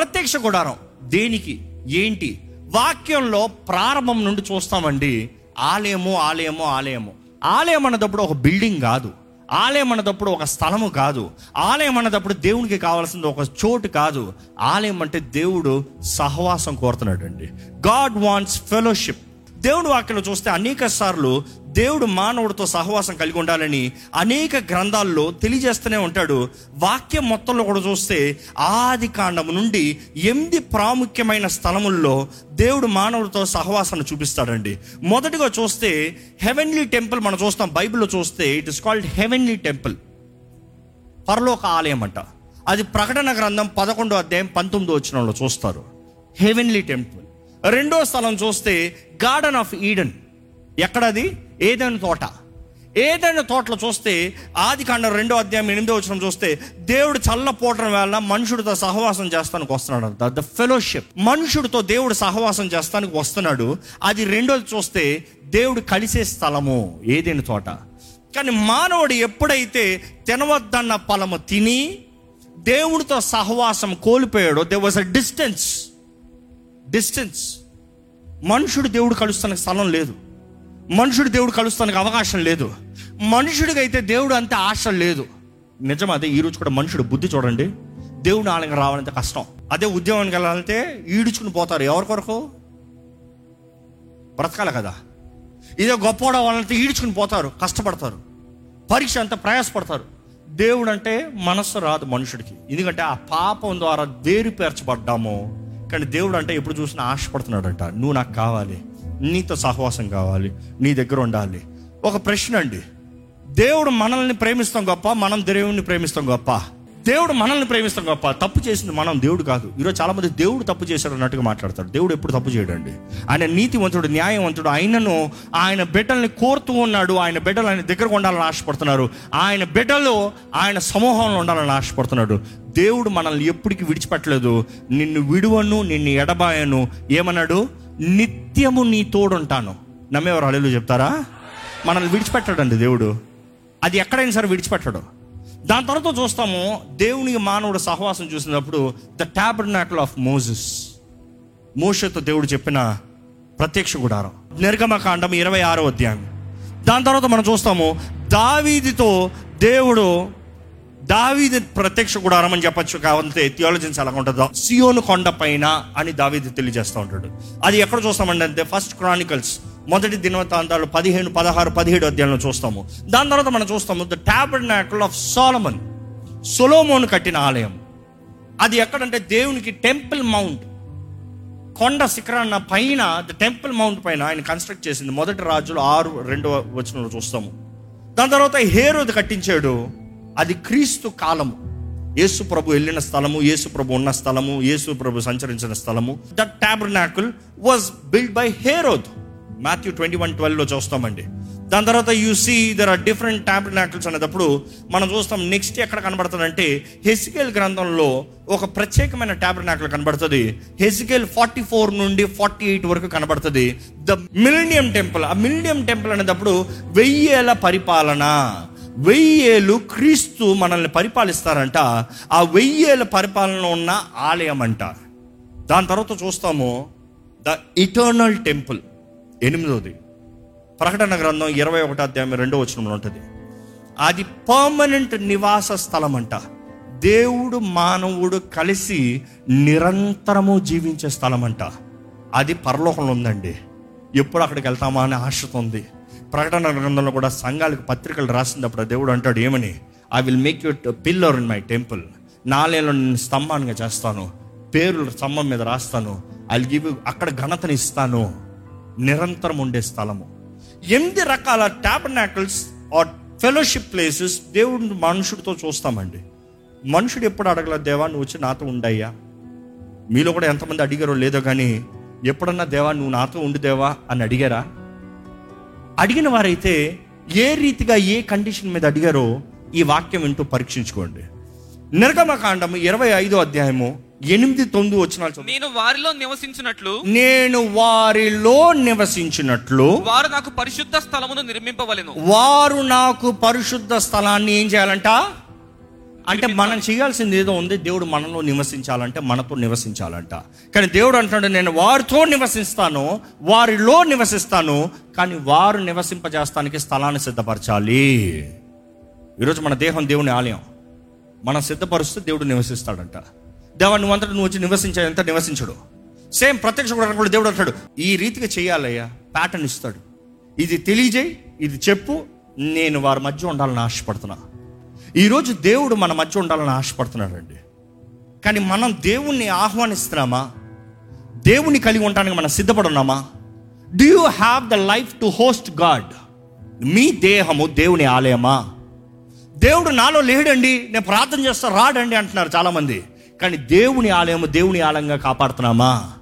ప్రత్యక్ష గుడారం. దేనికి? ఏంటి? వాక్యంలో ప్రారంభం నుండి చూస్తామండి. ఆలయము ఆలయము ఆలయము. ఆలయం అన్నదప్పుడు ఒక బిల్డింగ్ కాదు. ఆలయం అన్నదప్పుడు ఒక స్థలము కాదు. ఆలయం అన్నదప్పుడు దేవునికి కావాల్సింది ఒక చోటు కాదు. ఆలయం అంటే దేవుడు సహవాసం కోరుతున్నాడు అండి గాడ్ వాంట్స్ ఫెలోషిప్. దేవుడు వాక్యలో చూస్తే అనేక సార్లు దేవుడు మానవుడితో సహవాసం కలిగి ఉండాలని అనేక గ్రంథాల్లో తెలియజేస్తూనే ఉంటాడు. వాక్యం మొత్తంలో కూడా చూస్తే ఆది కాండము నుండి ఎనిమిది ప్రాముఖ్యమైన స్థలముల్లో దేవుడు మానవుడితో సహవాసాన్ని చూపిస్తాడండి. మొదటిగా చూస్తే హెవెన్లీ టెంపుల్ మనం చూస్తాం. బైబిల్లో చూస్తే it is called heavenly temple. పరలోక ఆలయం అంట. అది ప్రకటన గ్రంథం పదకొండో అధ్యాయం పంతొమ్మిదో వచ్చినంలో చూస్తారు. Heavenly temple. రెండో స్థలం చూస్తే గార్డెన్ ఆఫ్ ఈడెన్. ఎక్కడది? ఏదైనా తోట. ఏదైనా తోటలో చూస్తే ఆది కాండం రెండో అధ్యాయం ఎనిమిదో వచ్చిన చూస్తే దేవుడు చల్లపోవటం వల్ల మనుషుడితో సహవాసం చేస్తానికి వస్తున్నాడు. అంట ద ఫెలోషిప్. మనుషుడితో దేవుడు సహవాసం చేస్తానికి వస్తున్నాడు. అది రెండోది చూస్తే దేవుడు కలిసే స్థలము ఏదైనా తోట. కానీ మానవుడు ఎప్పుడైతే తినవద్దన్న ఫలము తిని దేవుడితో సహవాసం కోల్పోయాడో they was a distance distance. మనుషుడు దేవుడు కలుస్తానికి స్థలం లేదు. మనుషుడు దేవుడు కలుస్తానికి అవకాశం లేదు. మనుషుడికి అయితే దేవుడు అంతే ఆశ లేదు. నిజం అదే ఈరోజు కూడా మనుషుడు బుద్ధి చూడండి. దేవుడు ఆలయం రావాలంటే కష్టం. అదే ఉద్యోగానికి వెళ్ళాలంటే ఈడుచుకుని పోతారు. ఎవరి కొరకు? బ్రతకాలి కదా. ఇదే గొప్పవాడు వాళ్ళంతా ఈడ్చుకుని పోతారు కష్టపడతారు. పరీక్ష అంతా ప్రయాసపడతారు. దేవుడు అంటే మనస్సు రాదు మనుషుడికి. ఎందుకంటే ఆ పాపం ద్వారా వేరు పేర్చబడ్డాము కానీ దేవుడు అంటే ఎప్పుడు చూసినా ఆశపడుతున్నాడంట. నువ్వు నాకు కావాలి. నీతో సహవాసం కావాలి. నీ దగ్గర ఉండాలి. ఒక ప్రశ్న అండి. దేవుడు మనల్ని ప్రేమిస్తాం గొప్ప మనం దేవుణ్ణి ప్రేమిస్తాం గొప్ప. దేవుడు మనల్ని ప్రేమిస్తాం గొప్ప. తప్పు చేసింది మనం దేవుడు కాదు. ఈరోజు చాలా మంది దేవుడు తప్పు చేశాడు అన్నట్టుగా మాట్లాడతాడు దేవుడు ఎప్పుడు తప్పు చేయడండి. ఆయన నీతివంతుడు న్యాయవంతుడు ఆయనను ఆయన బిడ్డల్ని కోరుతూ ఉన్నాడు. ఆయన బిడ్డలు ఆయన దగ్గరకు ఉండాలని ఆశపడుతున్నారు. ఆయన బిడ్డలు ఆయన సమూహంలో ఉండాలని ఆశపడుతున్నాడు. దేవుడు మనల్ని ఎప్పటికీ విడిచిపెట్టలేదు. నిన్ను విడువను నిన్ను ఎడబాయను. ఏమన్నాడు? నిత్యము నీ తోడుంటాను. నమ్మేవారు అల్లెలు చెప్తారా? మనల్ని విడిచిపెట్టాడండి దేవుడు. అది ఎక్కడైనా సరే విడిచిపెట్టడు. దాని తర్వాత చూస్తాము దేవునికి మానవుడు సహవాసం చూసినప్పుడు ద ట్యాబర్నాకల్ ఆఫ్ మోజెస్ మోషతో దేవుడు చెప్పిన ప్రత్యక్ష గుడారం. నిర్గమకాండం ఇరవై ఆరో అధ్యాయం. దాని తర్వాత మనం చూస్తాము దావీదితో దేవుడు దావీది ప్రత్యక్ష గుడారం అని చెప్పచ్చు కావాలంటే థియాలజీన్స్ ఎలా ఉంటుందో సియోను కొండ పైన అని దావీది తెలియజేస్తూ ఉంటాడు. అది ఎక్కడ చూస్తామండి అంటే ఫస్ట్ క్రానికల్స్ మొదటి దినవతాంతాలు పదిహేను పదహారు పదిహేడు అధ్యాయంలో చూస్తాము. దాని తర్వాత మనం చూస్తాము ద టాబర్నాకల్ ఆఫ్ సోలమన్ సొలోమోను కట్టిన ఆలయం. అది ఎక్కడంటే దేవునికి టెంపుల్ మౌంట్. కొండ శిఖరాన్న పైన ద టెంపుల్ మౌంట్ పైన ఆయన కన్స్ట్రక్ట్ చేసింది. మొదటి రాజులు ఆరు రెండవ వచనంలో చూస్తాము. దాని తర్వాత హేరోది కట్టించాడు. అది క్రీస్తు కాలము. యేసు ప్రభు వెళ్ళిన స్థలము యేసు ప్రభు ఉన్న స్థలము యేసు ప్రభు సంచరించిన స్థలము. That tabernacle was build by Herod. Matthew twenty one ట్వెల్వ్లో చూస్తామండి. దాని తర్వాత you see there are different tabernacles అనేటప్పుడు మనం చూస్తాం నెక్స్ట్ ఎక్కడ కనబడుతుందంటే హెసికేల్ గ్రంథంలో ఒక ప్రత్యేకమైన టాబర్నాకిల్ కనబడుతుంది. హెసికేల్ ఫార్టీ ఫోర్ నుండి ఫార్టీ ఎయిట్ వరకు కనబడుతుంది. ద మిలినియం టెంపుల్ ఆ మిలినియం టెంపుల్ అనేటప్పుడు వెయ్యేల పరిపాలన. వెయ్యేలు క్రీస్తు మనల్ని పరిపాలిస్తారంట. ఆ వెయ్యేల పరిపాలన ఉన్న ఆలయం అంట దాని తర్వాత చూస్తాము ద ఇటర్నల్ టెంపుల్ ఎనిమిదవది. ప్రకటన గ్రంథం ఇరవై ఒకటో అధ్యాయం రెండో వచనంలో ఉంటుంది. అది పర్మనెంట్ నివాస స్థలం అంట దేవుడు మానవుడు కలిసి నిరంతరము జీవించే స్థలం అంట అది పరలోకంలో ఉందండి. ఎప్పుడు అక్కడికి వెళ్తామా అని ఆశతో ఉంది. ప్రకటన గ్రంథంలో కూడా సంఘాలకు పత్రికలు రాసినప్పుడు దేవుడు అంటాడు ఏమని? I will make you pillar in my temple నాలేలో నేను స్తంభానిగా చేస్తాను. పేర్లు స్తంభం మీద రాస్తాను. ఐ గివ్ అక్కడ ఘనతని ఇస్తాను. నిరంతరం ఉండే స్థలము. ఎనిమిది రకాల ట్యాబర్నాకల్స్ ఆర్ ఫెలోషిప్ ప్లేసెస్ దేవుడు మనుషుడితో చూస్తామండి. మనుషుడు ఎప్పుడు అడగల దేవా నువ్వు వచ్చి నాతో ఉండయ్యా? మీలో కూడా ఎంతమంది అడిగారో లేదో కానీ ఎప్పుడన్నా దేవా నువ్వు నాతో ఉండు దేవా? అని అడిగారా? అడిగిన వారైతే ఏ రీతిగా ఏ కండిషన్ మీద అడిగారో ఈ వాక్యం వింటూ పరీక్షించుకోండి. నిర్గమకాండము ఇరవై ఐదో అధ్యాయము ఎనిమిది తొమ్మిది వచ్చిన నేను వారిలో నివసించినట్లు నేను వారిలో నివసించినట్లు వారు నాకు పరిశుద్ధ స్థలమును నిర్మింపవలెను. వారు నాకు పరిశుద్ధ స్థలాన్ని ఏం చేయాలంట? అంటే మనం చేయాల్సింది ఏదో ఉంది. దేవుడు మనలో నివసించాలంటే మనతో నివసించాలంట. కానీ దేవుడు అంటున్నాడు నేను వారితో నివసిస్తాను వారిలో నివసిస్తాను కానీ వారు నివసింపజేస్తానికి స్థలాన్ని సిద్ధపరచాలి. ఈరోజు మన దేహం దేవుని ఆలయం. మనం సిద్ధపరుస్తే దేవుడు నివసిస్తాడంట. దేవా నువ్వు అంతటా నువ్వు వచ్చి నివసించాడంత నివసించడు. సేమ్ ప్రత్యక్ష కూడా కూడా దేవుడు అంటాడు ఈ రీతిగా చేయాలయ్యా ప్యాటర్న్ ఇస్తాడు. ఇది తెలియజేయి ఇది చెప్పు నేను వారి మధ్య ఉండాలని ఆశపడుతున్నా. ఈరోజు దేవుడు మన మధ్య ఉండాలని ఆశపడుతున్నాడండి. కానీ మనం దేవుణ్ణి ఆహ్వానిస్తున్నామా? దేవుని కలిగి ఉండడానికి మనం సిద్ధపడున్నామా? Do you have the life to host God మీ దేహము దేవుని ఆలయమా? దేవుడు నాలో లేడండి నేను ప్రార్థన చేస్తా రాడండి అంటున్నారు చాలామంది. కానీ దేవుని ఆలయము దేవుని ఆలయంగా కాపాడుతున్నామా?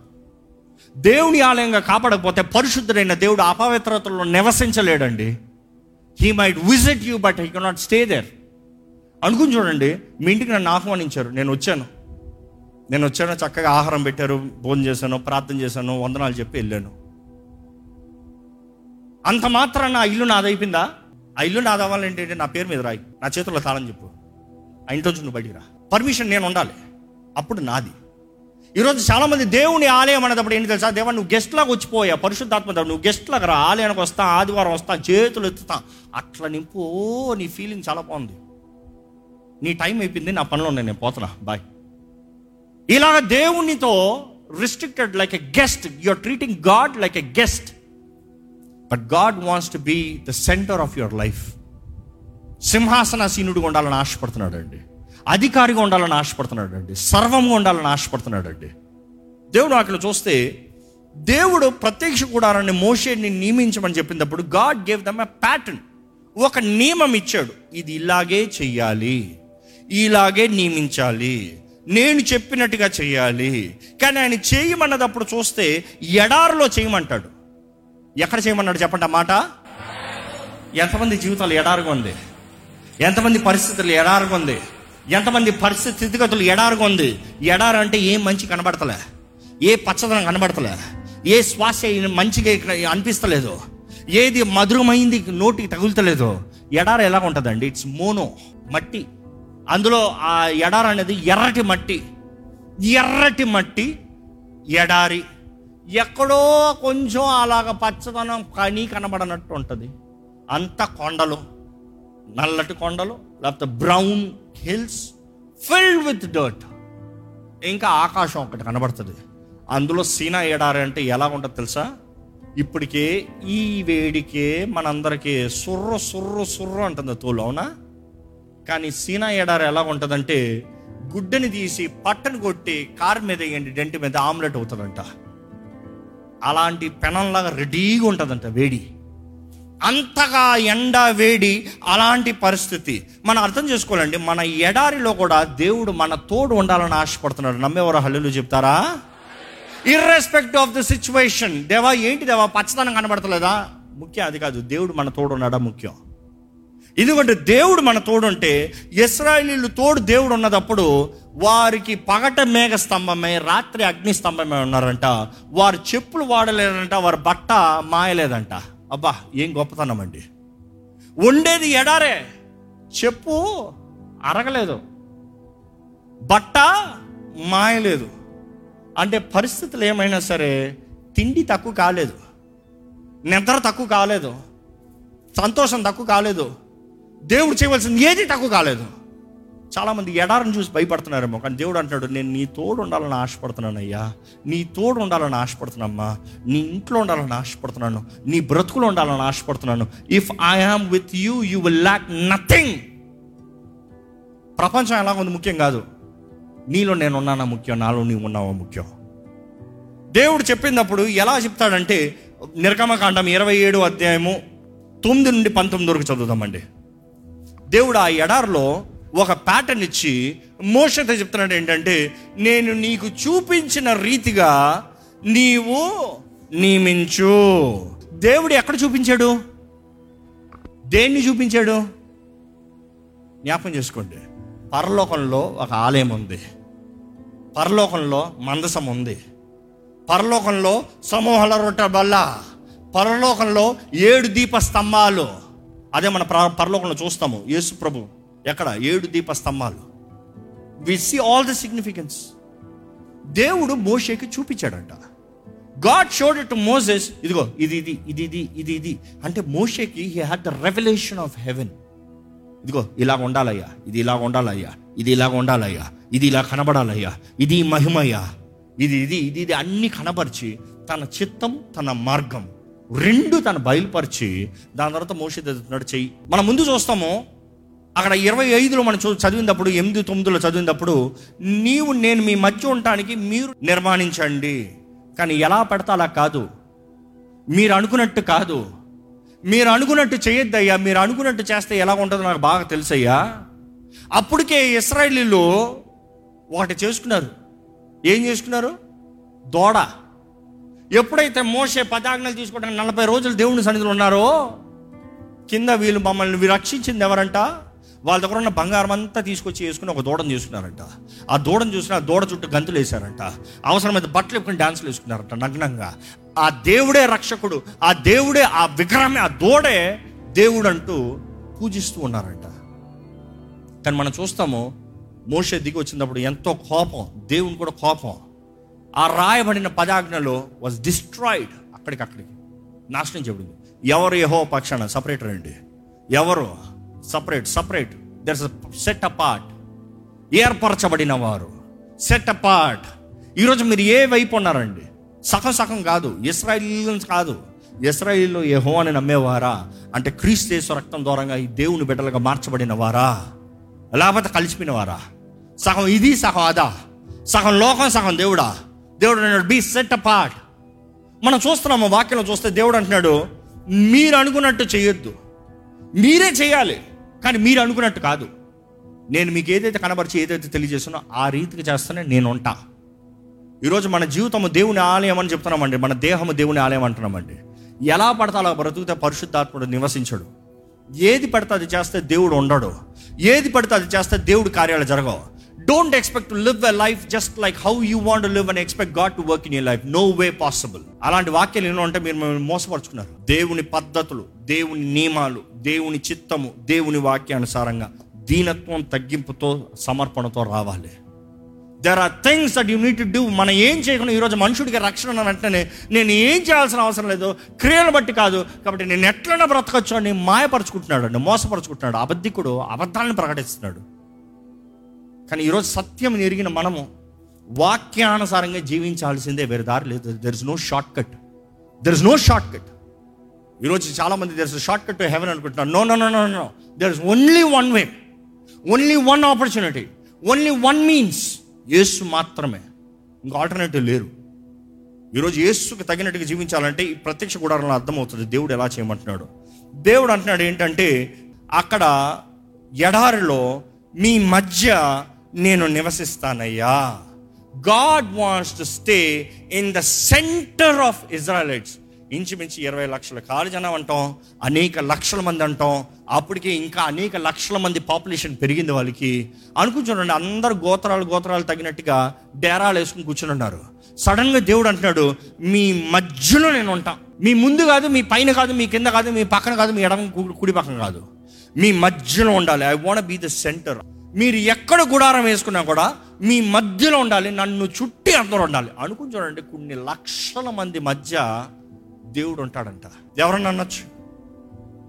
దేవుని ఆలయంగా కాపాడకపోతే పరిశుద్ధుడైన దేవుడు అపవిత్రతలో నివసించలేడండి. He might visit you but he cannot stay there అనుకుని చూడండి మీ ఇంటికి నన్ను ఆహ్వానించారు. నేను వచ్చాను. నేను వచ్చాను చక్కగా ఆహారం పెట్టారు భోజనం చేశాను ప్రార్థన చేశాను వందనాలు చెప్పి వెళ్ళాను. అంత మాత్రం నా ఇల్లు నాదైపోయిందా ఆ ఇల్లు నాదవ్వాలంటే నా పేరు మీద రాయి. నా చేతుల్లో తాళం చెప్పు. ఆ ఇంట్లోంచి నువ్వు బయటికి రా. పర్మిషన్ నేను ఉండాలి. అప్పుడు నాది. ఈరోజు చాలామంది దేవుని ఆలయం అనేటప్పుడు ఏంటి తెలుసా? దేవా నువ్వు గెస్ట్ లాగా వచ్చిపోయా పరిశుద్ధాత్మ దేవుడు, నువ్వు గెస్ట్ లాగా రా ఆలయానికి వస్తా ఆదివారం వస్తా చేతులు ఎత్తుతా. అట్లా నింపు ఓ నీ ఫీలింగ్ చాలా బాగుంది. నీ టైం అయిపోయింది నా పనిలో ఉన్నాయి నేను పోతున్నా. బాయ్ ఇలాగ దేవునితో restricted like a guest you're treating God like a guest but God wants to be the centre of your life సింహాసనాసీనుడిగా ఉండాలని ఆశపడుతున్నాడు అండి అధికారిగా ఉండాలని ఆశపడుతున్నాడు అండి సర్వంగా ఉండాలని ఆశపడుతున్నాడు అండి దేవుడు అక్కడ చూస్తే దేవుడు ప్రత్యక్ష గుడారాన్ని మోషేని నియమించమని చెప్పినప్పుడు God gave them a pattern ఒక నియమం ఇచ్చాడు. ఇది ఇలాగే చెయ్యాలి. ఇలాగే నియమించాలి. నేను చెప్పినట్టుగా చేయాలి కానీ ఆయన చేయమన్నదప్పుడు చూస్తే ఎడారిలో చేయమంటాడు. ఎక్కడ చేయమన్నాడు చెప్పండి ఆ మాట? ఎంతమంది జీవితాలు ఎడారుగా ఉంది? ఎంతమంది పరిస్థితులు ఎడారుగా ఉంది? ఎంతమంది పరిస్థితి స్థితిగతులు ఎడారుగా ఉంది. ఎడారు అంటే ఏం మంచి కనబడతలే. ఏ పచ్చదనం కనబడతలే. ఏ శ్వాస మంచిగా అనిపిస్తలేదు. ఏది మధురమైంది నోటికి తగులుతలేదు. ఎడారు ఎలా ఉంటుందండి? ఇట్స్ మోనో మట్టి. అందులో ఆ ఎడారు అనేది ఎర్రటి మట్టి. ఎర్రటి మట్టి ఎడారి. ఎక్కడో కొంచెం అలాగ పచ్చదనం కానీ కనబడనట్టు ఉంటుంది. అంత కొండలు నల్లటి కొండలు లేకపోతే brown hills filled with dirt. ఇంకా ఆకాశం ఒకటి కనబడుతుంది. అందులో సీనా ఎడారి అంటే ఎలా ఉంటుంది తెలుసా? ఇప్పటికే ఈ వేడికే మనందరికీ సుర్ర సుర్ర సుర్ర అంటుంది తోలు అవునా? కానీ సీనా ఎడారి ఎలా ఉంటుందంటే గుడ్డని తీసి పట్టను కొట్టి కారు మీద వేయండి డెంటి మీద ఆమ్లెట్ అవుతుందంట. అలాంటి పెనంలాగా రెడీగా ఉంటుందంట వేడి. అంతగా ఎండ వేడి అలాంటి పరిస్థితి. మనం అర్థం చేసుకోవాలండి మన ఎడారిలో కూడా దేవుడు మన తోడు ఉండాలని ఆశపడుతున్నాడు. నమ్మేవారు హల్లులు చెప్తారా? ఇర్రెస్పెక్ట్ ఆఫ్ ద సిచ్యువేషన్ దేవా ఏంటి దేవా పచ్చదనం కనబడతలేదా? ముఖ్యం అది కాదు దేవుడు మన తోడు ఉన్నాడా ముఖ్యం. ఎందుకంటే దేవుడు మన తోడుంటే ఇస్రాయలీలు తోడు దేవుడు ఉన్నదప్పుడు వారికి పగట మేఘ స్తంభమే రాత్రి అగ్ని స్తంభమే ఉన్నారంట. వారు చెప్పులు వాడలేదంట వారి బట్ట మాయలేదంట. అబ్బా ఏం గొప్పతనం అండి. ఉండేది ఎడారే చెప్పు అరగలేదు. బట్ట మాయలేదు. అంటే పరిస్థితులు ఏమైనా సరే తిండి తక్కువ కాలేదు. నిద్ర తక్కువ కాలేదు. సంతోషం తక్కువ కాలేదు. దేవుడు చేయవలసింది ఏది తక్కువ కాలేదు. చాలామంది ఎడారిని చూసి భయపడుతున్నారేమో కానీ దేవుడు అంటున్నాడు నేను నీ తోడు ఉండాలని ఆశపడుతున్నాను అయ్యా. నీ తోడు ఉండాలని ఆశపడుతున్నామ్మా నీ ఇంట్లో ఉండాలని ఆశపడుతున్నాను. నీ బ్రతుకులో ఉండాలని ఆశపడుతున్నాను. If I am with you you will lack nothing ప్రపంచం ఎలా ఉంది ముఖ్యం కాదు. నీలో నేను ఉన్నానా ముఖ్యం నాలో నీవు ఉన్నావా ముఖ్యం? దేవుడు చెప్పినప్పుడు ఎలా చెప్తాడంటే నిర్గమకాండం ఇరవై ఏడు అధ్యాయము తొమ్మిది నుండి పంతొమ్మిది వరకు చదువుదామండి. దేవుడు ఆ ఎడారిలో ఒక ప్యాటర్న్ ఇచ్చి మోషతో చెప్తున్నాడు ఏంటంటే నేను నీకు చూపించిన రీతిగా నీవు నియమించు. దేవుడు ఎక్కడ చూపించాడు? దేన్ని చూపించాడు? జ్ఞాపకం చేసుకోండి. పరలోకంలో ఒక ఆలయం ఉంది. పరలోకంలో మందసం ఉంది. పరలోకంలో సమూహాల రొట్ట బల్ల. పరలోకంలో ఏడు దీప స్తంభాలు. అదే మన పరలోకంలో చూస్తాము. యేసు ప్రభు ఎక్కడ? ఏడు దీప స్తంభాలు we see all the significance దేవుడు మోషేకి చూపించాడంట. గాడ్ షోడ్ టు మోసెస్ ఇదిగో ఇది ఇది ఇది ఇది ఇది ఇది. అంటే మోషేకి he had the revolution of heaven ఇదిగో ఇలాగ ఉండాలయ్యా. ఇది ఇలాగ ఉండాలయ్యా. ఇది ఇలాగ ఉండాలయ్యా. ఇది ఇలా కనబడాలయ్యా. ఇది మహిమయ్యా. ఇది ఇది ఇది ఇది అన్ని కనపరిచి తన చిత్తం తన మార్గం రెండు తన బయలుపరిచి దాని తర్వాత మోషే దగ్గర చెయ్యి మనం ముందు చూస్తాము అక్కడ ఇరవై ఐదులో మనం చూ- చదివినప్పుడు ఎనిమిది తొమ్మిదిలో చదివినప్పుడు నీవు నేను మీ మధ్య ఉండటానికి మీరు నిర్మాణించండి. కానీ ఎలా పెడతా అలా కాదు. మీరు అనుకున్నట్టు కాదు. మీరు అనుకున్నట్టు చేయొద్దయ్యా. మీరు అనుకున్నట్టు చేస్తే ఎలా ఉంటుందో నాకు బాగా తెలుసయ్యా. అప్పటికే ఇస్రాయలీలు ఒకటి చేసుకున్నారు. ఏం చేసుకున్నారు? దోడ. ఎప్పుడైతే మోసే పదాజ్ఞలు తీసుకోవడానికి నలభై రోజులు దేవుని సన్నిధిలో ఉన్నారో కింద వీళ్ళు మమ్మల్ని రక్షించింది ఎవరంట? వాళ్ళ దగ్గర ఉన్న బంగారం అంతా తీసుకొచ్చి వేసుకుని ఒక దూడను చూసుకున్నారంట ఆ దూడను చూసిన ఆ దూడ చుట్టూ గంతులు వేశారంట. అవసరమైతే బట్టలు వేసుకుని డాన్సులు వేసుకున్నారంట నగ్నంగా. ఆ దేవుడే రక్షకుడు ఆ దేవుడే ఆ విగ్రహమే ఆ దూడే దేవుడు అంటూ పూజిస్తూ ఉన్నారంట. కానీ మనం చూస్తాము మోషే దిగి వచ్చినప్పుడు ఎంతో కోపం దేవుని కూడా కోపం. ఆ రాయబడిన పదాజ్ఞలో వాజ్ డిస్ట్రాయిడ్ అక్కడికక్కడికి. నాశనం చెబుతుంది ఎవరు యహో పక్షాన? సపరేట్ రండి. ఎవరు? Separate separate theirs set apart ఏర్పరచబడిన వారు. సెట్ అపార్ట్ ఈరోజు మీరు ఏ వైపు ఉన్నారండి? సగం సగం కాదు. ఇస్రాయిల్ కాదు. ఇస్రాయిల్లో యహో అని నమ్మేవారా? అంటే క్రీస్తు రక్తం ద్వారంగా ఈ దేవుని బిడ్డలుగా మార్చబడిన వారా? లేకపోతే కలిసిపోయిన వారా? సగం ఇది సగం అదా? సగం లోకం సగం దేవుడా? దేవుడు అన్నాడు బీ సెట్ అపార్ట్ మనం చూస్తున్నాము వాక్యంలో చూస్తే దేవుడు అంటున్నాడు మీరు అనుకున్నట్టు చేయొద్దు. మీరే చేయాలి. కానీ మీరు అనుకున్నట్టు కాదు. నేను మీకు ఏదైతే కనబరిచి ఏదైతే తెలియజేస్తున్నా ఆ రీతికి చేస్తేనే నేను ఉంటా. ఈరోజు మన జీవితము దేవుని ఆలయం అని చెప్తున్నామండి. మన దేహము దేవుని ఆలయం అంటున్నామండి. ఎలా పడతా అలా బ్రతుకుతే పరిశుద్ధాత్ముడు నివసించడు. ఏది పడితే అది చేస్తే దేవుడు ఉండడు. ఏది పడితే అది చేస్తే దేవుడు కార్యాలు జరగవు. Don't expect to live a life just like how you want live and expect God to work in your life no way possible అలాంటి వాక్యాలు ఎన్నో అంటే మీరు మిమ్మల్ని మోసపరుచుకున్నారు. దేవుని పద్ధతులు దేవుని నియమాలు దేవుని చిత్తము దేవుని వాక్యానుసారంగా దీనత్వం తగ్గింపుతో సమర్పణతో రావాలి. There are things that you need to do మనం ఏం చేయకుండా ఈరోజు మనుషుడికి రక్షణ ఉన్న వెంటనే నేను ఏం చేయాల్సిన అవసరం లేదు. క్రియలు బట్టి కాదు. కాబట్టి నేను ఎట్లైనా బ్రతకచ్చు అని మాయపరుచుకుంటున్నాడు అండి మోసపరుచుకుంటున్నాడు. అబద్ధికుడు అబద్ధాలను ప్రకటిస్తున్నాడు. కానీ ఈరోజు సత్యం ఎరిగిన మనము వాక్యానుసారంగా జీవించాల్సిందే. వేరే దారి లేదు. There is no short cut there is no short cut ఈరోజు చాలా మంది there is short cut to heaven అనుకుంటున్నారు. No no no no no there is only one way only one opportunity only one means యేసు మాత్రమే. ఇంకా alternative లేరు. ఈరోజు యేసుకు తగినట్టుగా జీవించాలంటే ఈ ప్రత్యక్ష గుడారంలో అర్థమవుతుంది. దేవుడు ఎలా చేయమంటున్నాడు? దేవుడు అంటున్నాడు ఏంటంటే అక్కడ ఎడారిలో మీ మధ్య నేను నివసిస్తానయ్యా. God wants to stay in the centre of Israelites ఇంచుమించు ఇరవై లక్షల కాలు జనం అంటాం అనేక లక్షల మంది అంటాం. అప్పటికే ఇంకా అనేక లక్షల మంది పాపులేషన్ పెరిగింది వాళ్ళకి. అనుకుంటుండండి అందరు గోత్రాలు గోత్రాలు తగినట్టుగా డేరాలు వేసుకుని కూర్చుని ఉన్నారు. సడన్గా దేవుడు అంటున్నాడు మీ మధ్యలో నేను ఉంటా. మీ ముందు కాదు మీ పైన కాదు మీ కింద కాదు మీ పక్కన కాదు మీ ఎడమ కు- కుడి పక్కన కాదు. మీ మధ్యలో ఉండాలి. I want be the centre మీరు ఎక్కడ గుడారం వేసుకున్నా కూడా మీ మధ్యలో ఉండాలి నన్ను చుట్టి అందరూ ఉండాలి. అనుకుని చూడండి కొన్ని లక్షల మంది మధ్య దేవుడు ఉంటాడంట. ఎవరన్నా అనొచ్చు?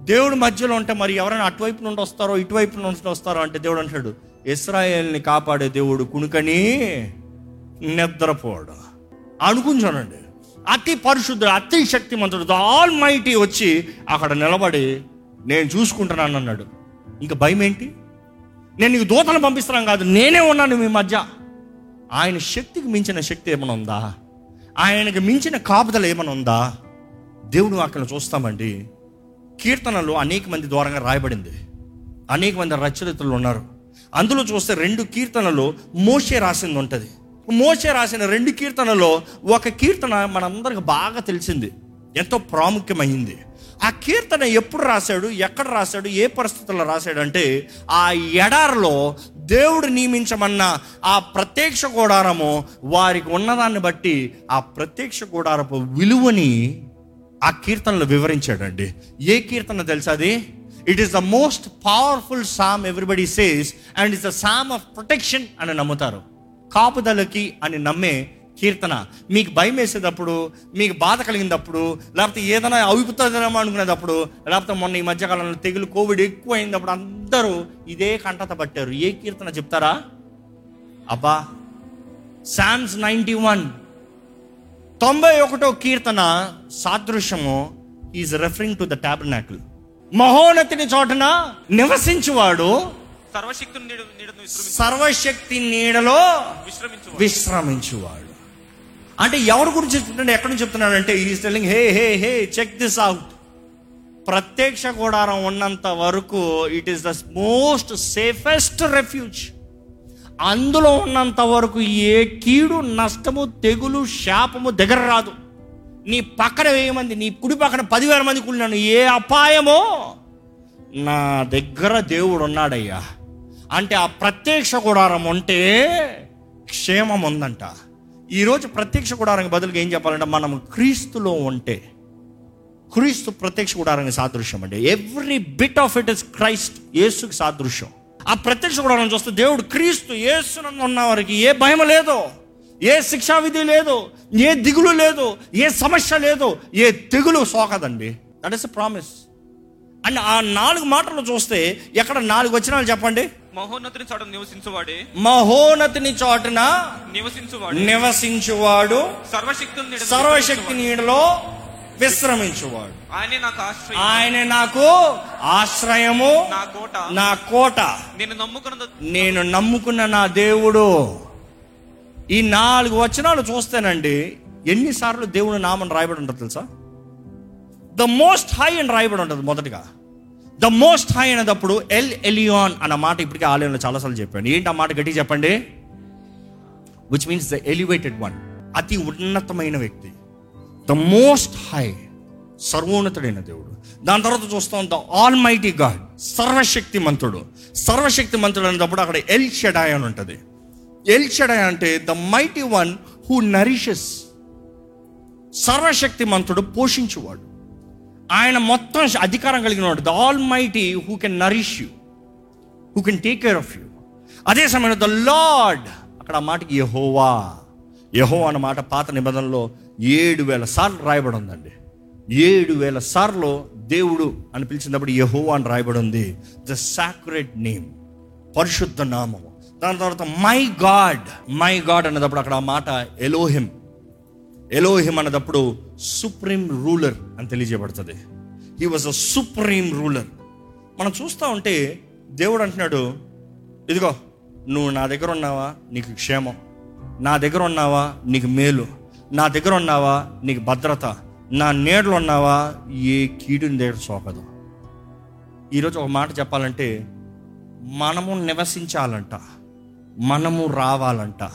దేవుడు మధ్యలో ఉంటే మరి ఎవరైనా అటువైపు నుండి వస్తారో ఇటువైపు నుండి వస్తారో అంటే దేవుడు అంటాడు ఇస్రాయేల్ని కాపాడే దేవుడు కునుకని నిద్రపోడు. అనుకుని చూడండి. అతి పరిశుద్ధుడు అతి శక్తిమంతుడు ఆల్ మైటీ వచ్చి అక్కడ నిలబడి నేను చూసుకుంటున్నాను అన్నాడు ఇంకా భయం ఏంటి నేను నీకు దూతను పంపిస్తున్నాను కాదు నేనే ఉన్నాను మీ మధ్య. ఆయన శక్తికి మించిన శక్తి ఏమైనా ఉందా? ఆయనకి మించిన కాపుదలు ఏమైనా ఉందా? దేవుడు అక్కడ చూస్తామండి. కీర్తనలు అనేక మంది ద్వారంగా రాయబడింది. అనేక మంది రచయితలు ఉన్నారు. అందులో చూస్తే రెండు కీర్తనలు మోషే రాసింది ఉంటుంది. మోసే రాసిన రెండు కీర్తనలో ఒక కీర్తన మనందరికి బాగా తెలిసింది. ఎంతో ప్రాముఖ్యమైంది. ఆ కీర్తన ఎప్పుడు రాశాడు? ఎక్కడ రాశాడు? ఏ పరిస్థితుల్లో రాశాడు అంటే ఆ ఎడారిలో దేవుడు నియమించమన్న ఆ ప్రత్యక్ష గుడారము వారికి ఉన్నదాన్ని బట్టి ఆ ప్రత్యక్ష గుడారపు విలువని ఆ కీర్తనలో వివరించాడండి. ఏ కీర్తన తెలుసా అది? It is the most powerful psalm everybody says and it's the psalm of protection అని నమ్ముతారు. కాపుదలకి అని నమ్మే కీర్తన. మీకు భయం వేసేటప్పుడు మీకు బాధ కలిగినప్పుడు లేకపోతే ఏదైనా అవిపుతుందేమో అనుకునేటప్పుడు లేకపోతే మొన్న ఈ మధ్యకాలంలో తెగులు కోవిడ్ ఎక్కువ అయినప్పుడు అందరూ ఇదే కంటత పట్టారు. ఏ కీర్తన చెప్తారా? అబ్బా శామ్స్ నైంటీ వన్ తొంభై ఒకటో కీర్తన సాదృశ్యము. Is referring to the tabernacle మహోన్నతిని చోటన నివసించువాడు. సర్వశక్తుని నీడ సర్వశక్తి నీడలో విశ్రమించు విశ్రమించువాడు. అంటే ఎవరి గురించి చెప్తున్నాడు ఎక్కడి నుంచి చెప్తున్నాడు అంటే ఈ telling hey hey hey check this out ప్రత్యక్ష గోడారం ఉన్నంత వరకు it is the most safest refuge అందులో ఉన్నంత వరకు ఏ కీడు నష్టము తెగులు శాపము దగ్గర రాదు. నీ పక్కన వెయ్యి మంది నీ కుడి పక్కన పదివేల మంది కూలినాను ఏ అపాయమో నా దగ్గర దేవుడు ఉన్నాడయ్యా. అంటే ఆ ప్రత్యక్ష గుడారం ఉంటే క్షేమం ఉందంట. ఈరోజు ప్రత్యక్ష గుడారానికి బదులుగా ఏం చెప్పాలంటే మనం క్రీస్తులో ఉంటే క్రీస్తు ప్రత్యక్ష గుడారానికి సాదృశ్యం అండి. Every bit of it is Christ యేసుకి సాదృశ్యం. ఆ ప్రత్యక్ష గుడారం చూస్తే దేవుడు క్రీస్తు యేసునందు ఉన్న వారికి ఏ భయం లేదు ఏ శిక్షా విధి లేదు ఏ దిగులు లేదు ఏ సమస్య లేదు ఏ తెగులు సోకదండి. దట్ ఇస్ ప్రామిస్ అండ్ ఆ నాలుగు మాటలు చూస్తే ఎక్కడ నాలుగు వచ్చినాలు చెప్పండి? మహోన్నతిని చోట నివసించువాడే. మహోన్నతిని చోటున నివసించువాడే. నివసించువాడు. సర్వశక్తి విశ్రమించువాడు. నీడలో విశ్రమించువాడు. ఆయనే నాకు ఆశ్రయం. ఆయన నాకు ఆశ్రయము. నా కోట. నా కోట. నేను నమ్ముకున్న నేను నమ్ముకున్న నా దేవుడు. ఈ నాలుగు వచనాలు చూస్తేనండి ఎన్నిసార్లు దేవుని నామం రాయబడి ఉంటుంది తెలుసా? ద మోస్ట్ హై అని రాయబడి ఉంటుంది మొదటిగా. ద మోస్ట్ హై అనేటప్పుడు ఎల్ ఎలియాన్ అన్న మాట ఇప్పటికే ఆలయంలో చాలాసార్లు చెప్పాను. ఏంటి ఆ మాట గట్టి చెప్పండి? Which means the elevated one అతి ఉన్నతమైన వ్యక్తి. ద మోస్ట్ హై సర్వోన్నతుడైన దేవుడు. దాని తర్వాత చూస్తాం ద ఆల్ మైటీ గాడ్ సర్వశక్తి మంతుడు సర్వశక్తి మంతుడు అనేటప్పుడు అక్కడ ఎల్ షెడాయ్ అని ఉంటుంది. ఎల్ షెడాయ్ అంటే the mighty one who nourishes సర్వశక్తి మంతుడు పోషించువాడు. ఆయన మొత్తం అధికారం కలిగిన వాడు. The all mighty who can nourish you who can take care of you అదే సమయంలో ద లార్డ్ అక్కడ ఆ మాటకి యహోవా. యహో అన్న మాట పాత నిబంధనలో ఏడు వేల సార్లు రాయబడి ఉందండి. ఏడు వేల సార్లు దేవుడు అని పిలిచినప్పుడు యహో అని రాయబడి ఉంది. ద సాక్రెడ్ నేమ్ పరిశుద్ధ నామం దాని తర్వాత మై గాడ్ మై గాడ్ అన్నప్పుడు అక్కడ ఆ మాట ఎలోహిం ఎలోహిం అన్నదప్పుడు సుప్రీం రూలర్ అని తెలియజేయబడుతుంది. He was a supreme ruler మనం చూస్తూ ఉంటే దేవుడు అంటున్నాడు ఇదిగో నువ్వు నా దగ్గర ఉన్నావా? నీకు క్షేమం. నా దగ్గర ఉన్నావా? నీకు మేలు. నా దగ్గర ఉన్నావా? నీకు భద్రత. నా నీడలు ఉన్నావా? ఏ కీడుని దగ్గర సోకదు. ఈరోజు ఒక మాట చెప్పాలంటే మనము నివసించాలంట. మనము రావాలంట.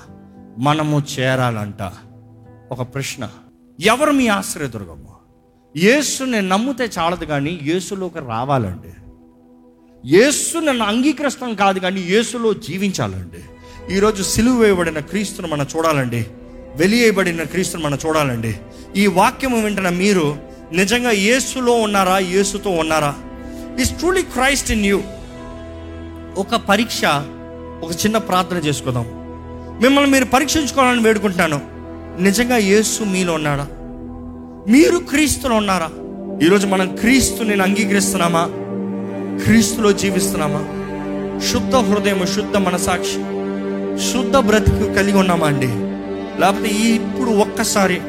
మనము చేరాలంట. ఒక ప్రశ్న. ఎవరు మీ ఆశ్రయదుర్గము? యేసుని నమ్మితే చాలదు కానీ యేసులోకి రావాలండి. యేసు నన్ను అంగీకరిస్తాం కాదు కానీ యేసులో జీవించాలండి. ఈరోజు సిలువ వేయబడిన క్రీస్తును మనం చూడాలండి. వెలియబడిన క్రీస్తును మనం చూడాలండి. ఈ వాక్యము వింటున్న మీరు నిజంగా యేసులో ఉన్నారా? యేసుతో ఉన్నారా? Is truly Christ in you ఒక పరీక్ష ఒక చిన్న ప్రార్థన చేసుకుందాం. మిమ్మల్ని మీరు పరీక్షించుకోవాలని వేడుకుంటున్నాను. నిజంగా యేసు మీలో ఉన్నాడా? మీరు క్రీస్తులో ఉన్నారా? ఈరోజు మనం క్రీస్తు నేను అంగీకరిస్తున్నామా? క్రీస్తులో జీవిస్తున్నామా? శుద్ధ హృదయం శుద్ధ మనసాక్షి శుద్ధ బ్రతుకు కలిగి ఉన్నామా అండి? లేకపోతే ఈ ఇప్పుడు ఒక్కసారి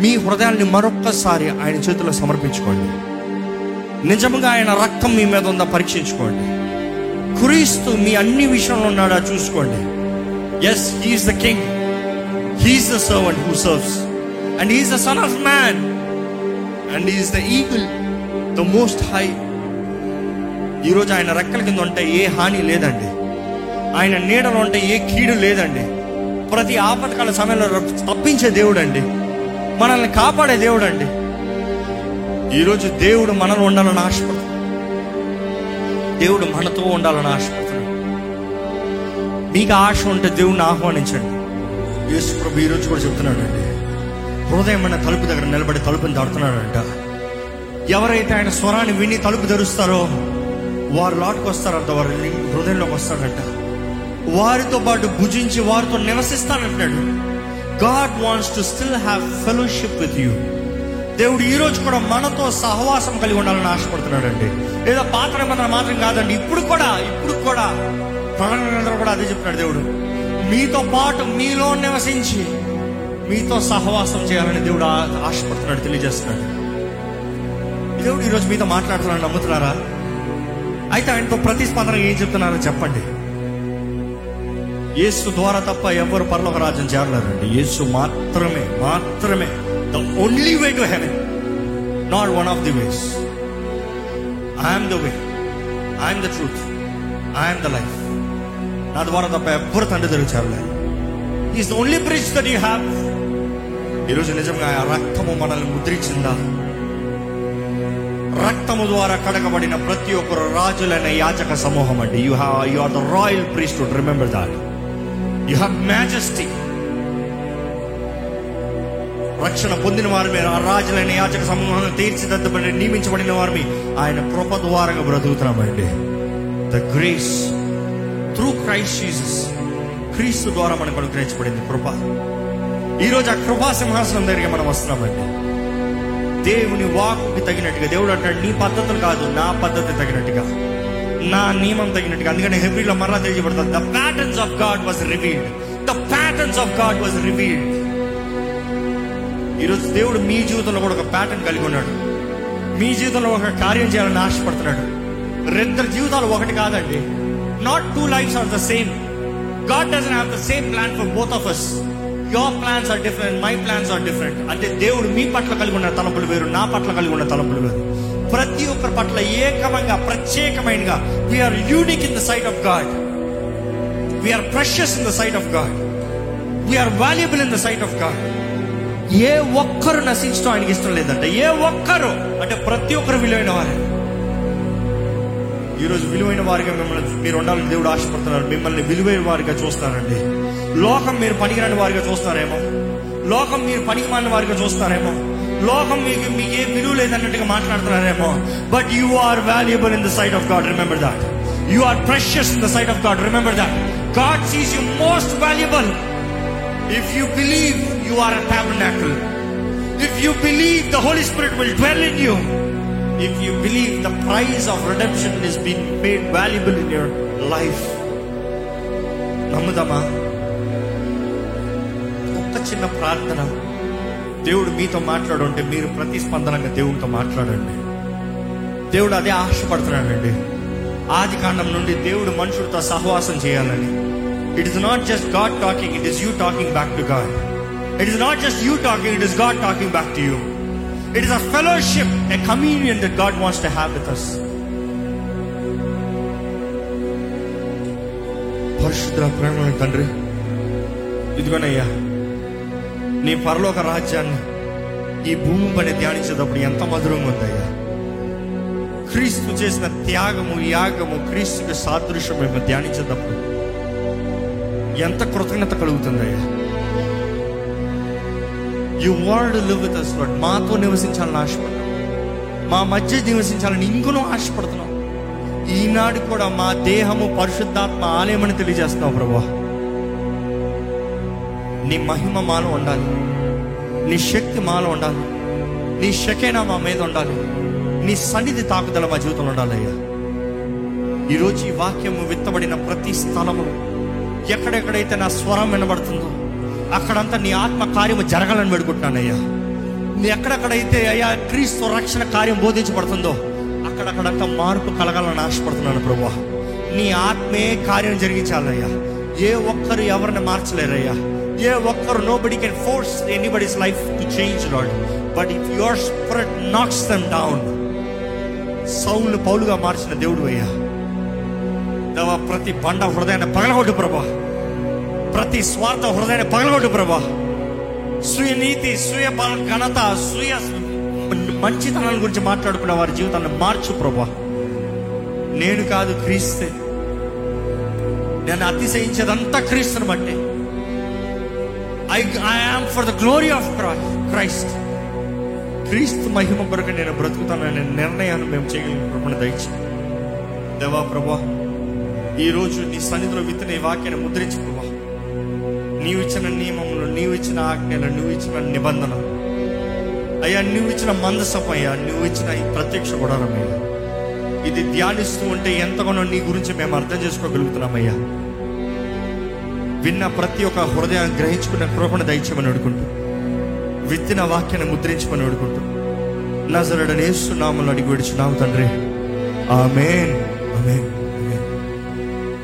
మీ హృదయాన్ని మరొక్కసారి ఆయన చేతిలో సమర్పించుకోండి. నిజంగా ఆయన రక్తం మీ మీద ఉందా పరీక్షించుకోండి. క్రీస్తు మీ అన్ని విషయంలో ఉన్నాడా చూసుకోండి. Yes he is the king he's the servant who serves and he's the son of man and is the eagle the most high ఈరోజు ఆయన రెక్కల కింద ఉంటే ఏ హాని లేదండి. ఆయన నీడలో ఉంటే ఏ కీడు లేదండి. ప్రతి ఆపత్కాల సమయంలో తప్పించే దేవుడు అండి మనల్ని కాపాడే దేవుడు అండి ఈరోజు దేవుడు మనలో ఉండాలని ఆశపడుతున్నాడు. దేవుడు మనతో ఉండాలని ఆశపడుతున్నాడు. మీకు ఆశ ఉంటే దేవుడిని ఆహ్వానించండి. యేసు ప్రభు ఈరోజు కూడా చెప్తున్నాడండి హృదయం అన్న తలుపు దగ్గర నిలబడి తలుపుని దాడుతున్నాడంట ఎవరైతే ఆయన స్వరాన్ని విని తలుపు తెరుస్తారో వారు లోటుకు వస్తారంట వారి హృదయంలోకి వస్తాడంట వారితో పాటు భుజించి వారితో నివసిస్తానంటాడు God wants to still have fellowship with you. దేవుడు ఈ రోజు కూడా మనతో సహవాసం కలిగి ఉండాలని ఆశపడుతున్నాడండి. ఏదో పాత్ర నిబంధన మాత్రం కాదండి ఇప్పుడు కూడా ఇప్పుడు కూడా. ప్రణాళిక కూడా అదే చెప్తున్నాడు దేవుడు. మీతో పాటు మీలో నివసించి మీతో సహవాసం చేయాలని దేవుడు ఆశపడుతున్నాడు తెలియజేస్తున్నాడు. దేవుడు ఈరోజు మీతో మాట్లాడుతున్నాడు నమ్ముతున్నారా? అయితే ఆయనతో ప్రతిస్పందన ఏం చెప్తున్నారో చెప్పండి. యేసు ద్వారా తప్ప ఎవరు పర్లోక రాజ్యం చేరలేరండి. యేసు మాత్రమే మాత్రమే. The only way to heaven not one of the ways I'm the way I'm the truth I'm the life నా ద్వారా తప్ప ఎవ్వరు తండ్రి దగ్గర is the only bridge that you have ఈరోజు నిజంగా ఆ రక్తము మనల్ని ముద్రించిందా? రక్తము ద్వారా కడగబడిన ప్రతి ఒక్కరు రాజులైన యాచక సమూహం అండి. You have you are the royal priest remember that you have majesty రక్షణ పొందిన వారిని ఆ రాజులైన యాచక సమూహాన్ని తీర్చిదిద్దబడి నియమించబడిన వారిని ఆయన కృప ద్వారంగా బ్రతుకుతున్నామండి. ద గ్రేస్ క్రైస్ట్ జీసస్ క్రీస్తు ద్వారా మనకు అనుగ్రహించబడింది. కృప. ఈరోజు ఆ కృపా సింహాసనం దగ్గరికి మనం వస్తున్నామండి. దేవుని వాక్కి తగినట్టుగా దేవుడు అంటాడు నీ పద్ధతులు కాదు నా పద్ధతి తగినట్టుగా నా నియమం తగినట్టుగా. అందుకని హెబ్రిలో మరలా తెలియబడుతుంది the patterns of God was revealed the patterns of God was revealed ఈరోజు దేవుడు మీ జీవితంలో కూడా ఒక ప్యాటర్న్ కలిగి ఉన్నాడు. మీ జీవితంలో ఒక కార్యం చేయాలని ఆశపడుతున్నాడు. రెండరు జీవితాలు ఒకటి కాదండి. Not two lifes are the same God doesn't have the same plan for both of us your plans are different my plans are different అంటే దేవుడు మీ పట్ల కలిగి ఉన్న తలంపులు వేరు నా పట్ల కలిగి ఉన్న తలంపులు వేరు. ప్రతి ఒక్కరి పట్ల ఏకమంగా ప్రత్యేకమైనగా we're unique in the sight of God we're precious in the sight of God we're valuable in the sight of God ఏ ఒక్కరు నశించడం ఆయనకి ఇష్టం లేదంట. ఏ ఒక్కరు అంటే ప్రతి ఒక్కరు విలువైన వారే ఈరోజు విలువైన వారిగా మిమ్మల్ని మీరు ఉండాలని దేవుడు ఆశపడుతున్నారు. మిమ్మల్ని విలువైన వారిగా చూస్తారండి. లోకం మీరు పనికిరాని వారిగా చూస్తారేమో? లోకం మీరు పనికి వారిగా చూస్తారేమో? లోకం మీకు మీకు ఏ విలువ లేదన్నట్టుగా మాట్లాడుతున్నారేమో? But you are valuable in the sight of God remember that you are precious in the sight of God remember that God sees you most valuable if you believe you are a tabernacle, if you believe the holy spirit will dwell in you if you believe the price of redemption is being made valuable in your life, నమ్ముదామా? ఒక్క చిన్న ప్రార్థన. దేవుడు మీతో మాట్లాడుంటే మీరు ప్రతిస్పందనంగా దేవుడితో మాట్లాడండి. దేవుడు అదే ఆశపడుతున్నాడండి. ఆది కాండం నుండి దేవుడు మనుషులతో సహవాసం చేయాలని. It is not just God talking it is you talking back to God it is not just you talking it is God talking back to you it is a fellowship a communion that God wants to have with us పరిశుద్ధ ప్రేమ తండ్రి. ఇదిగోనయ్యా నీ పరలోక రాజ్యాన్ని ఈ భూమి పైన ధ్యానించేటప్పుడు ఎంత మధురంగా ఉందయ్యా. క్రీస్తు చేసిన త్యాగము యాగము క్రీస్తుకి సాదృశ్యం మేము ధ్యానించేటప్పుడు ఎంత కృతజ్ఞత కలుగుతుందయ్యా. You want live with us Lord మాతో నివసించాలని ఆశపడ్డాం మా మధ్య నివసించాలని ఇంకొను ఆశపడుతున్నాం. ఈనాడు కూడా మా దేహము పరిశుద్ధాత్మ ఆలయమని తెలియజేస్తున్నావు ప్రభా. నీ మహిమ మాలో ఉండాలి. నీ శక్తి మాలో ఉండాలి. నీ శకేనా మా మీద ఉండాలి. నీ సన్నిధి తాకుదల మా జీవితంలో ఉండాలయ్యా ఈరోజు ఈ వాక్యము విత్తబడిన ప్రతి స్థలము ఎక్కడెక్కడైతే నా స్వరం వినబడుతుందో అక్కడంతా నీ ఆత్మ కార్యము జరగాలని వేడుకుంటున్నానయ్యా. నీ ఎక్కడెక్కడైతే అయ్యా క్రీస్తు రక్షణ కార్యం బోధించబడుతుందో అక్కడక్కడంతా మార్పు కలగాలని ఆశపడుతున్నాను ప్రభు నీ ఆత్మే కార్యం జరిగించాలయ్యా. ఏ ఒక్కరు ఎవరిని మార్చలేరయ్యా. ఏ ఒక్కరు nobody can force anybody's life to change Lord but if your spirit knocks them down Saul పౌలుగా మార్చిన దేవుడు అయ్యా. దవా ప్రతి బండ హృదయాన్ని పగలగొట్టు ప్రభా ప్రతి స్వార్థ హృదయాన్ని పగలగొట్టు ప్రభా. స్వీయ నీతి స్వీయ ఘనత స్వీయ మంచితనాల గురించి మాట్లాడుకున్న వారి జీవితాన్ని మార్చు ప్రభా. నేను కాదు క్రీస్తే. నేను అతిశయించేదంతా క్రీస్తుని బట్టి. I I for the glory of Christ క్రీస్తు మహిమ కొరకు నేను బ్రతుకుతాననే నిర్ణయాన్ని మేము చేయగలిగిన దయచి దేవా ప్రభా ఈరోజు నీ సన్నిధిలో విత్తన ఈ వాక్యాన్ని ముద్రించుకో నీవు ఇచ్చిన నియమములు నీవు ఇచ్చిన ఆజ్ఞలు నువ్వు ఇచ్చిన నిబంధన అయ్యా నువ్వు ఇచ్చిన మందసం అయ్యా నువ్వు ఇచ్చిన ఈ ప్రత్యక్ష గుడారమయ్యా ఇది ధ్యానిస్తూ ఉంటే ఎంతగానో నీ గురించి మేము అర్థం చేసుకోగలుగుతున్నామయ్యా విన్న ప్రతి ఒక్క హృదయాన్ని గ్రహించుకున్న కృపణ దయచేమని అడుగుంటూ విత్తిన వాక్యాన్ని ముద్రించమని అడుగుంటూ నజరడనేస్తున్నామని అడిగి విడిచున్నాము తండ్రి. ఆమెన్. ఆమెన్.